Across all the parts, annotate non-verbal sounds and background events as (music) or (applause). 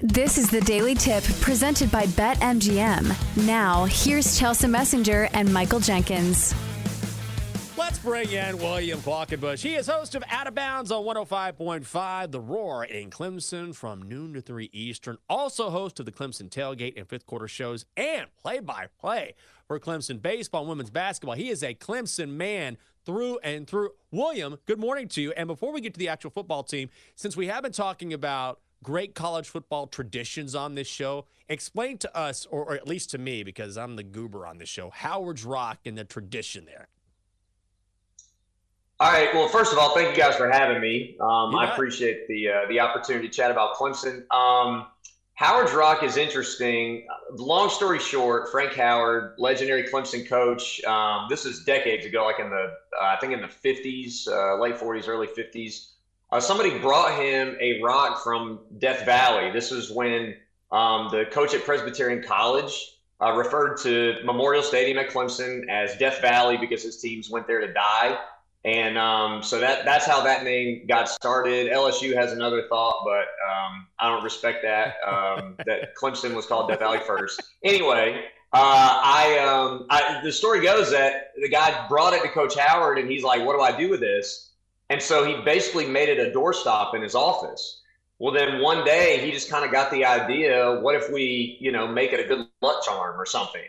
This is the Daily Tip presented by BetMGM. Now, here's Chelsea Messenger and Michael Jenkins. Let's bring in William Quailkinbush. He is host of Out of Bounds on 105.5 The Roar in Clemson from noon to 3 Eastern. Also host of the Clemson Tailgate and fifth quarter shows and play by play for Clemson baseball and women's basketball. He is a Clemson man through and through. William, good morning to you. And before we get to the actual football team, since we have been talking about great college football traditions on this show. Explain to us, or, or, at least to me, because I'm the goober on this show, Howard's Rock and the tradition there. All right. Well, first of all, thank you guys for having me. Um, I appreciate the uh, the opportunity to chat about Clemson. Um, Howard's Rock is interesting. Long story short, Frank Howard, legendary Clemson coach. Um, this is decades ago, like in the uh, I think in the 50s, uh, late 40s, early 50s. Uh, somebody brought him a rock from Death Valley. This was when um, the coach at Presbyterian College uh, referred to Memorial Stadium at Clemson as Death Valley because his teams went there to die. And um, so that that's how that name got started. LSU has another thought, but um, I don't respect that. Um, (laughs) that Clemson was called Death Valley first. Anyway, uh, I, um, I the story goes that the guy brought it to Coach Howard, and he's like, "What do I do with this?" And so he basically made it a doorstop in his office. Well, then one day he just kind of got the idea: what if we, you know, make it a good luck charm or something?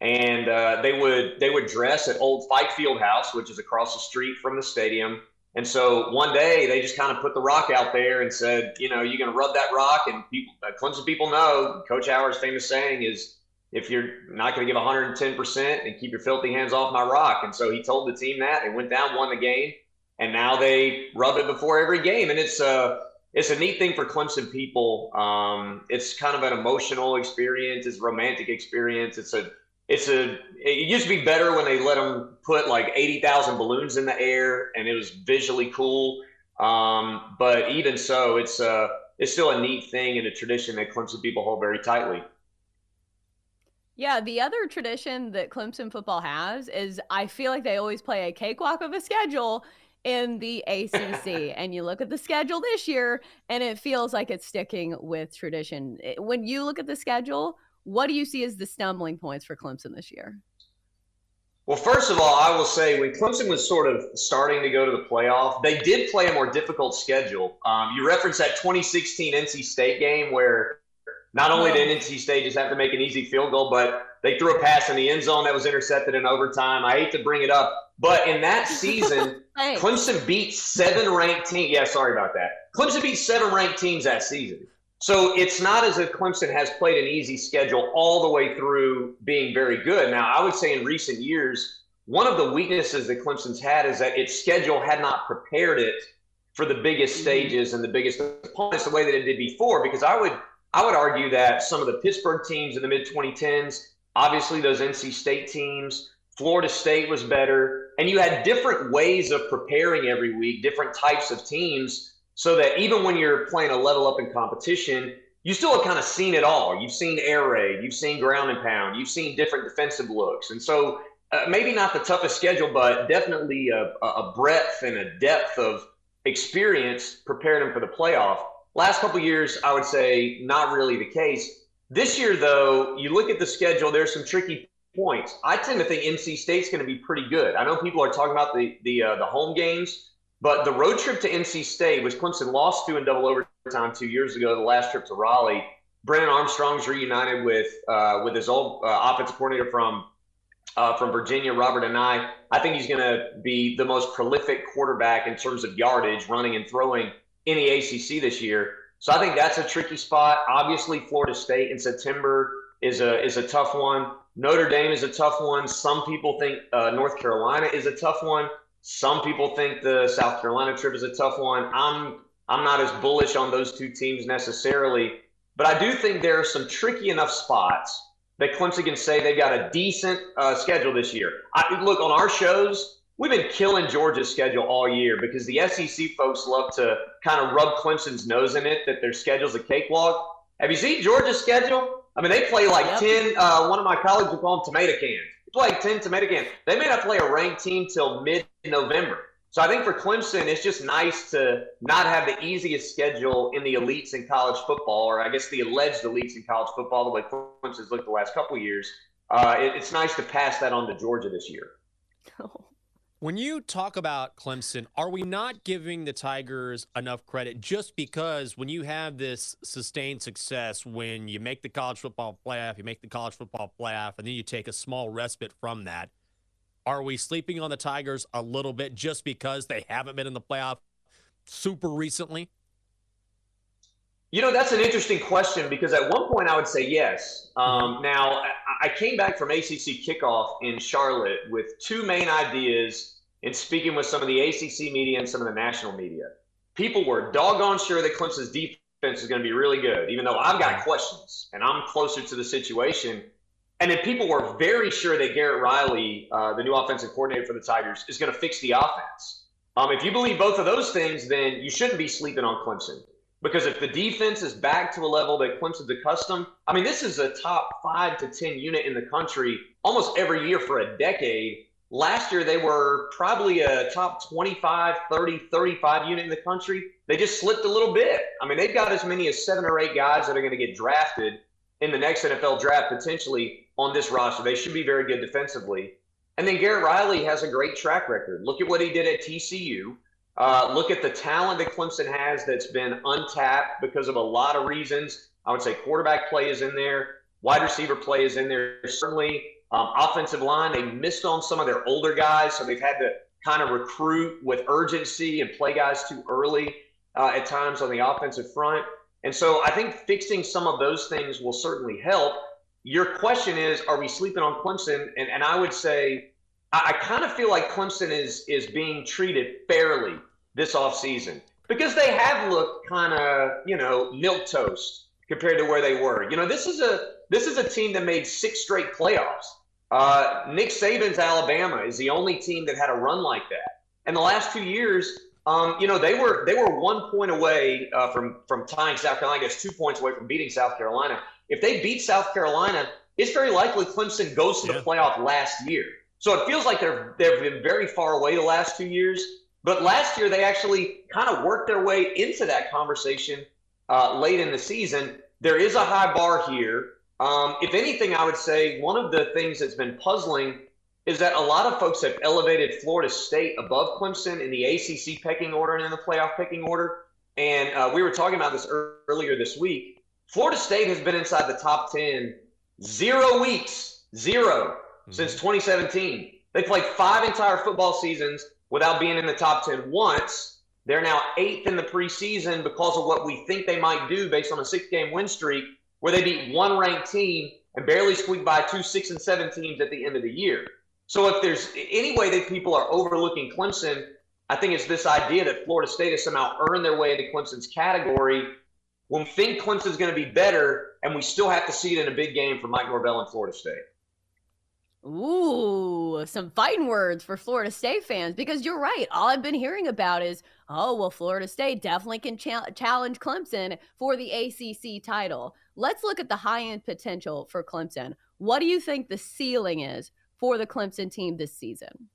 And uh, they would they would dress at Old Fike Field House, which is across the street from the stadium. And so one day they just kind of put the rock out there and said, you know, you're going to rub that rock, and people, uh, Clemson people know Coach Howard's famous saying is, if you're not going to give 110 percent and keep your filthy hands off my rock. And so he told the team that they went down, won the game and now they rub it before every game, and it's a it's a neat thing for Clemson people. Um, it's kind of an emotional experience. It's a romantic experience. It's a it's a it used to be better when they let them put like 80,000 balloons in the air and it was visually cool. Um, but even so, it's uh, it's still a neat thing and a tradition that Clemson people hold very tightly. Yeah, the other tradition that Clemson football has is I feel like they always play a cakewalk of a schedule in the ACC. and you look at the schedule this year, and it feels like it's sticking with tradition. When you look at the schedule, what do you see as the stumbling points for Clemson this year? Well, first of all, I will say when Clemson was sort of starting to go to the playoff, they did play a more difficult schedule. Um, you referenced that 2016 NC State game where not only did NC State just have to make an easy field goal, but they threw a pass in the end zone that was intercepted in overtime. I hate to bring it up, but in that (laughs) season, Clemson beat seven ranked teams. Yeah, sorry about that. Clemson beat seven ranked teams that season. So it's not as if Clemson has played an easy schedule all the way through being very good. Now, I would say in recent years, one of the weaknesses that Clemson's had is that its schedule had not prepared it for the biggest mm-hmm. stages and the biggest opponents the way that it did before. Because I would I would argue that some of the Pittsburgh teams in the mid 2010s, obviously those NC State teams, Florida State was better, and you had different ways of preparing every week, different types of teams, so that even when you're playing a level up in competition, you still have kind of seen it all. You've seen air raid, you've seen ground and pound, you've seen different defensive looks, and so uh, maybe not the toughest schedule, but definitely a, a breadth and a depth of experience prepared them for the playoff. Last couple years, I would say not really the case. This year, though, you look at the schedule, there's some tricky points. I tend to think NC State's going to be pretty good. I know people are talking about the the uh, the home games, but the road trip to NC State, which Clemson lost to in double overtime two years ago, the last trip to Raleigh. Brennan Armstrong's reunited with uh, with his old uh, offensive coordinator from uh, from Virginia, Robert Anae. I think he's going to be the most prolific quarterback in terms of yardage, running and throwing in the ACC this year. So I think that's a tricky spot. Obviously, Florida State in September is a is a tough one. Notre Dame is a tough one. Some people think uh, North Carolina is a tough one. Some people think the South Carolina trip is a tough one. I'm I'm not as bullish on those two teams necessarily, but I do think there are some tricky enough spots that Clemson can say they've got a decent uh, schedule this year. I, look on our shows we've been killing Georgia's schedule all year because the SEC folks love to kind of rub Clemson's nose in it that their schedule's a cakewalk. Have you seen Georgia's schedule? I mean, they play like yep. 10, uh, one of my colleagues would call them tomato cans. They play like 10 tomato cans. They may not play a ranked team till mid November. So I think for Clemson, it's just nice to not have the easiest schedule in the elites in college football, or I guess the alleged elites in college football, the way Clemson's looked the last couple years. Uh, it, it's nice to pass that on to Georgia this year. (laughs) When you talk about Clemson, are we not giving the Tigers enough credit just because when you have this sustained success, when you make the college football playoff, you make the college football playoff, and then you take a small respite from that? Are we sleeping on the Tigers a little bit just because they haven't been in the playoff super recently? You know, that's an interesting question because at one point I would say yes. Um, mm-hmm. now, I came back from ACC kickoff in Charlotte with two main ideas in speaking with some of the ACC media and some of the national media. People were doggone sure that Clemson's defense is going to be really good, even though I've got questions and I'm closer to the situation. And then people were very sure that Garrett Riley, uh, the new offensive coordinator for the Tigers, is going to fix the offense. Um, if you believe both of those things, then you shouldn't be sleeping on Clemson. Because if the defense is back to a level that Clemson's accustomed, I mean, this is a top five to 10 unit in the country almost every year for a decade. Last year, they were probably a top 25, 30, 35 unit in the country. They just slipped a little bit. I mean, they've got as many as seven or eight guys that are going to get drafted in the next NFL draft potentially on this roster. They should be very good defensively. And then Garrett Riley has a great track record. Look at what he did at TCU. Uh, look at the talent that Clemson has that's been untapped because of a lot of reasons. I would say quarterback play is in there, wide receiver play is in there. Certainly, um, offensive line, they missed on some of their older guys, so they've had to kind of recruit with urgency and play guys too early uh, at times on the offensive front. And so I think fixing some of those things will certainly help. Your question is, are we sleeping on Clemson? And, and I would say, I, I kind of feel like Clemson is is being treated fairly this offseason because they have looked kind of, you know, milk toast compared to where they were. You know, this is a this is a team that made six straight playoffs. Uh, Nick Saban's Alabama is the only team that had a run like that. And the last two years, um, you know, they were they were one point away uh, from from tying South Carolina. I guess two points away from beating South Carolina. If they beat South Carolina, it's very likely Clemson goes to the playoff last year. So it feels like they're they've been very far away the last two years. But last year, they actually kind of worked their way into that conversation uh, late in the season. There is a high bar here. Um, if anything, I would say one of the things that's been puzzling is that a lot of folks have elevated Florida State above Clemson in the ACC pecking order and in the playoff pecking order. And uh, we were talking about this earlier this week. Florida State has been inside the top 10 zero weeks, 0 mm-hmm. since 2017. They played five entire football seasons without being in the top 10 once. They're now eighth in the preseason because of what we think they might do based on a six game win streak where they beat one ranked team and barely squeaked by two six and seven teams at the end of the year. So if there's any way that people are overlooking Clemson, I think it's this idea that Florida State has somehow earned their way into Clemson's category when we think Clemson's going to be better, and we still have to see it in a big game for Mike Norvell and Florida State. Ooh, some fighting words for Florida State fans because you're right. All I've been hearing about is, oh, well, Florida State definitely can cha- challenge Clemson for the ACC title. Let's look at the high end potential for Clemson. What do you think the ceiling is for the Clemson team this season?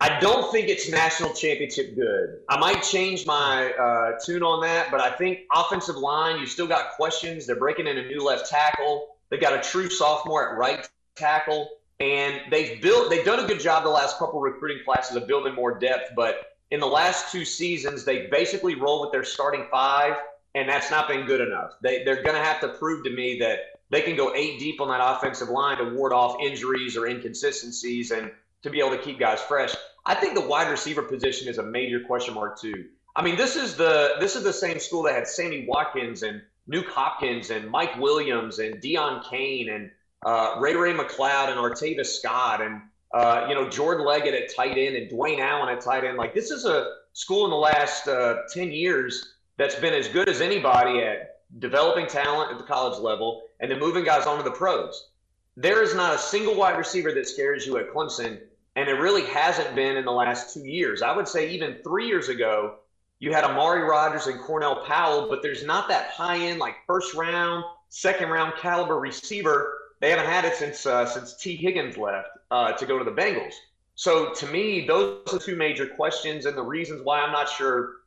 I don't think it's national championship good. I might change my uh, tune on that, but I think offensive line, you still got questions. They're breaking in a new left tackle. They've got a true sophomore at right tackle, and they've built they've done a good job the last couple recruiting classes of building more depth. But in the last two seasons, they basically rolled with their starting five, and that's not been good enough. They they're going to have to prove to me that they can go eight deep on that offensive line to ward off injuries or inconsistencies and to be able to keep guys fresh. I think the wide receiver position is a major question mark too. I mean, this is the this is the same school that had Sammy Watkins and Nuk Hopkins and Mike Williams and Deon Cain and uh, Ray Ray McCloud and Artavis Scott and uh, you know Jordan Leggett at tight end and Dwayne Allen at tight end. Like this is a school in the last uh, ten years that's been as good as anybody at developing talent at the college level and then moving guys on to the pros. There is not a single wide receiver that scares you at Clemson, and it really hasn't been in the last two years. I would say even three years ago, you had Amari Rodgers and Cornell Powell, but there's not that high end, like first round, second round caliber receiver they haven't had it since uh, since Tee Higgins left uh, to go to the Bengals. So to me, those are two major questions and the reasons why I'm not sure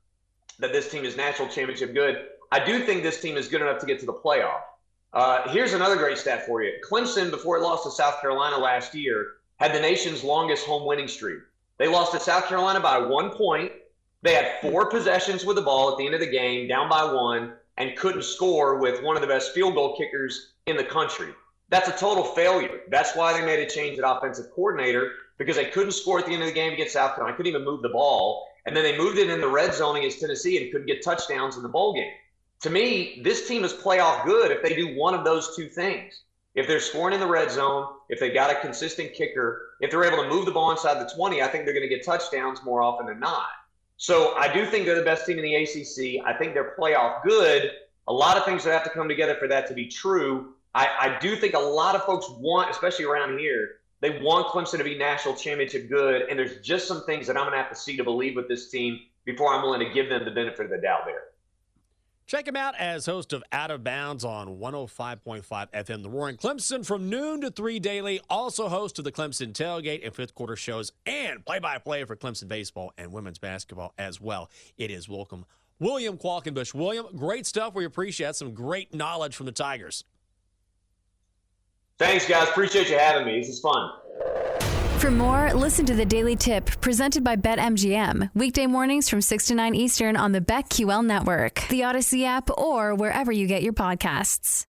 that this team is national championship good. I do think this team is good enough to get to the playoff. Uh, here's another great stat for you. Clemson, before it lost to South Carolina last year, had the nation's longest home winning streak. They lost to South Carolina by one point. They had four possessions with the ball at the end of the game, down by one, and couldn't score with one of the best field goal kickers in the country. That's a total failure. That's why they made a change at offensive coordinator because they couldn't score at the end of the game against South Carolina. Couldn't even move the ball. And then they moved it in the red zone against Tennessee and couldn't get touchdowns in the bowl game. To me, this team is playoff good if they do one of those two things. If they're scoring in the red zone, if they've got a consistent kicker, if they're able to move the ball inside the 20, I think they're going to get touchdowns more often than not. So I do think they're the best team in the ACC. I think they're playoff good. A lot of things that have to come together for that to be true. I, I do think a lot of folks want, especially around here, they want Clemson to be national championship good. And there's just some things that I'm going to have to see to believe with this team before I'm willing to give them the benefit of the doubt there. Check him out as host of Out of Bounds on 105.5 FM The Roaring Clemson from noon to 3 daily. Also host of the Clemson Tailgate and fifth quarter shows and play by play for Clemson baseball and women's basketball as well. It is welcome. William Quailkinbush. William, great stuff. We appreciate some great knowledge from the Tigers. Thanks, guys. Appreciate you having me. This is fun. For more, listen to the Daily Tip presented by BetMGM. Weekday mornings from 6 to 9 Eastern on the BetQL network, the Audacy app, or wherever you get your podcasts.